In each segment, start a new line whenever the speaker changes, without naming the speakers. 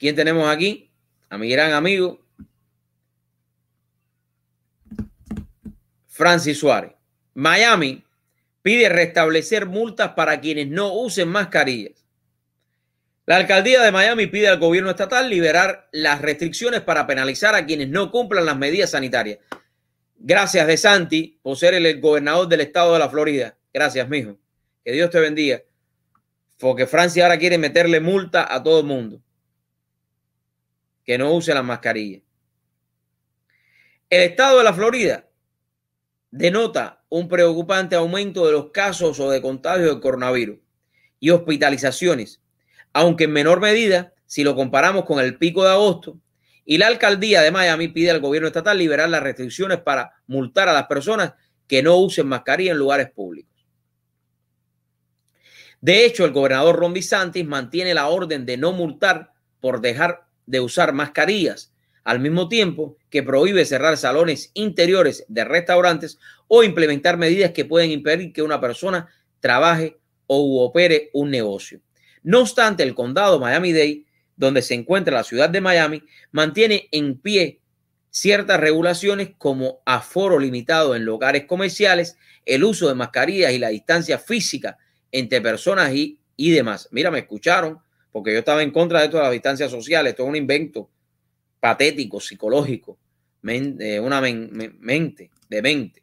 ¿Quién tenemos aquí? A mi gran amigo Francis Suárez. Miami pide restablecer multas para quienes no usen mascarillas. La alcaldía de Miami pide al gobierno estatal liberar las restricciones para penalizar a quienes no cumplan las medidas sanitarias. Gracias de Santi por ser el gobernador del estado de la Florida. Gracias, mijo. Que Dios te bendiga. Porque Francia ahora quiere meterle multa a todo el mundo que no use las mascarillas. El estado de la Florida denota un preocupante aumento de los casos o de contagio de coronavirus y hospitalizaciones, aunque en menor medida si lo comparamos con el pico de agosto. Y la alcaldía de Miami pide al gobierno estatal liberar las restricciones para multar a las personas que no usen mascarilla en lugares públicos. De hecho, el gobernador Ron DeSantis mantiene la orden de no multar por dejar de usar mascarillas al mismo tiempo que prohíbe cerrar salones interiores de restaurantes o implementar medidas que pueden impedir que una persona trabaje o opere un negocio. No obstante, el condado Miami-Dade, donde se encuentra la ciudad de Miami, mantiene en pie ciertas regulaciones como aforo limitado en lugares comerciales, el uso de mascarillas y la distancia física entre personas y, y demás. Mira, me escucharon, porque yo estaba en contra de todas las distancias sociales, esto es un invento patético, psicológico, eh, una mente, de mente.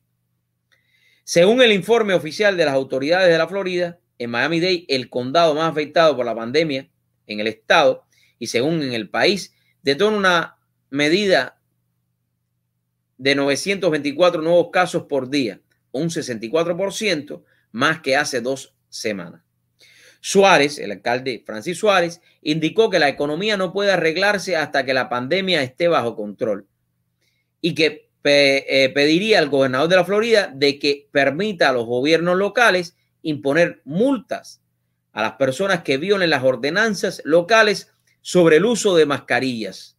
Según el informe oficial de las autoridades de la Florida, en Miami-Dade, el condado más afectado por la pandemia en el estado y según en el país, detona una medida de 924 nuevos casos por día, un 64% más que hace dos semanas. Suárez, el alcalde Francis Suárez, indicó que la economía no puede arreglarse hasta que la pandemia esté bajo control y que eh, pediría al gobernador de la Florida de que permita a los gobiernos locales imponer multas a las personas que violen las ordenanzas locales sobre el uso de mascarillas.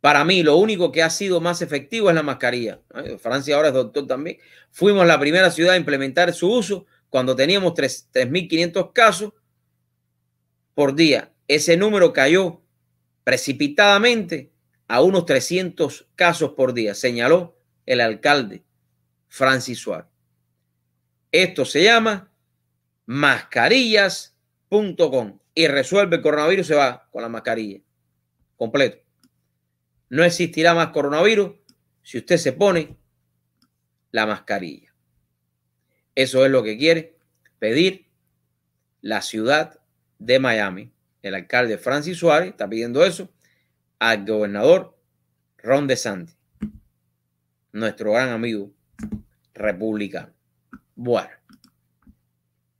Para mí, lo único que ha sido más efectivo es la mascarilla. Francia ahora es doctor también. Fuimos la primera ciudad a implementar su uso cuando teníamos 3.500 casos por día. Ese número cayó precipitadamente a unos 300 casos por día, señaló el alcalde Francis Suárez. Esto se llama mascarillas.com y resuelve el coronavirus, se va con la mascarilla completo. No existirá más coronavirus si usted se pone la mascarilla. Eso es lo que quiere pedir la ciudad de Miami. El alcalde Francis Suárez está pidiendo eso al gobernador Ron DeSantis, nuestro gran amigo republicano. Bueno.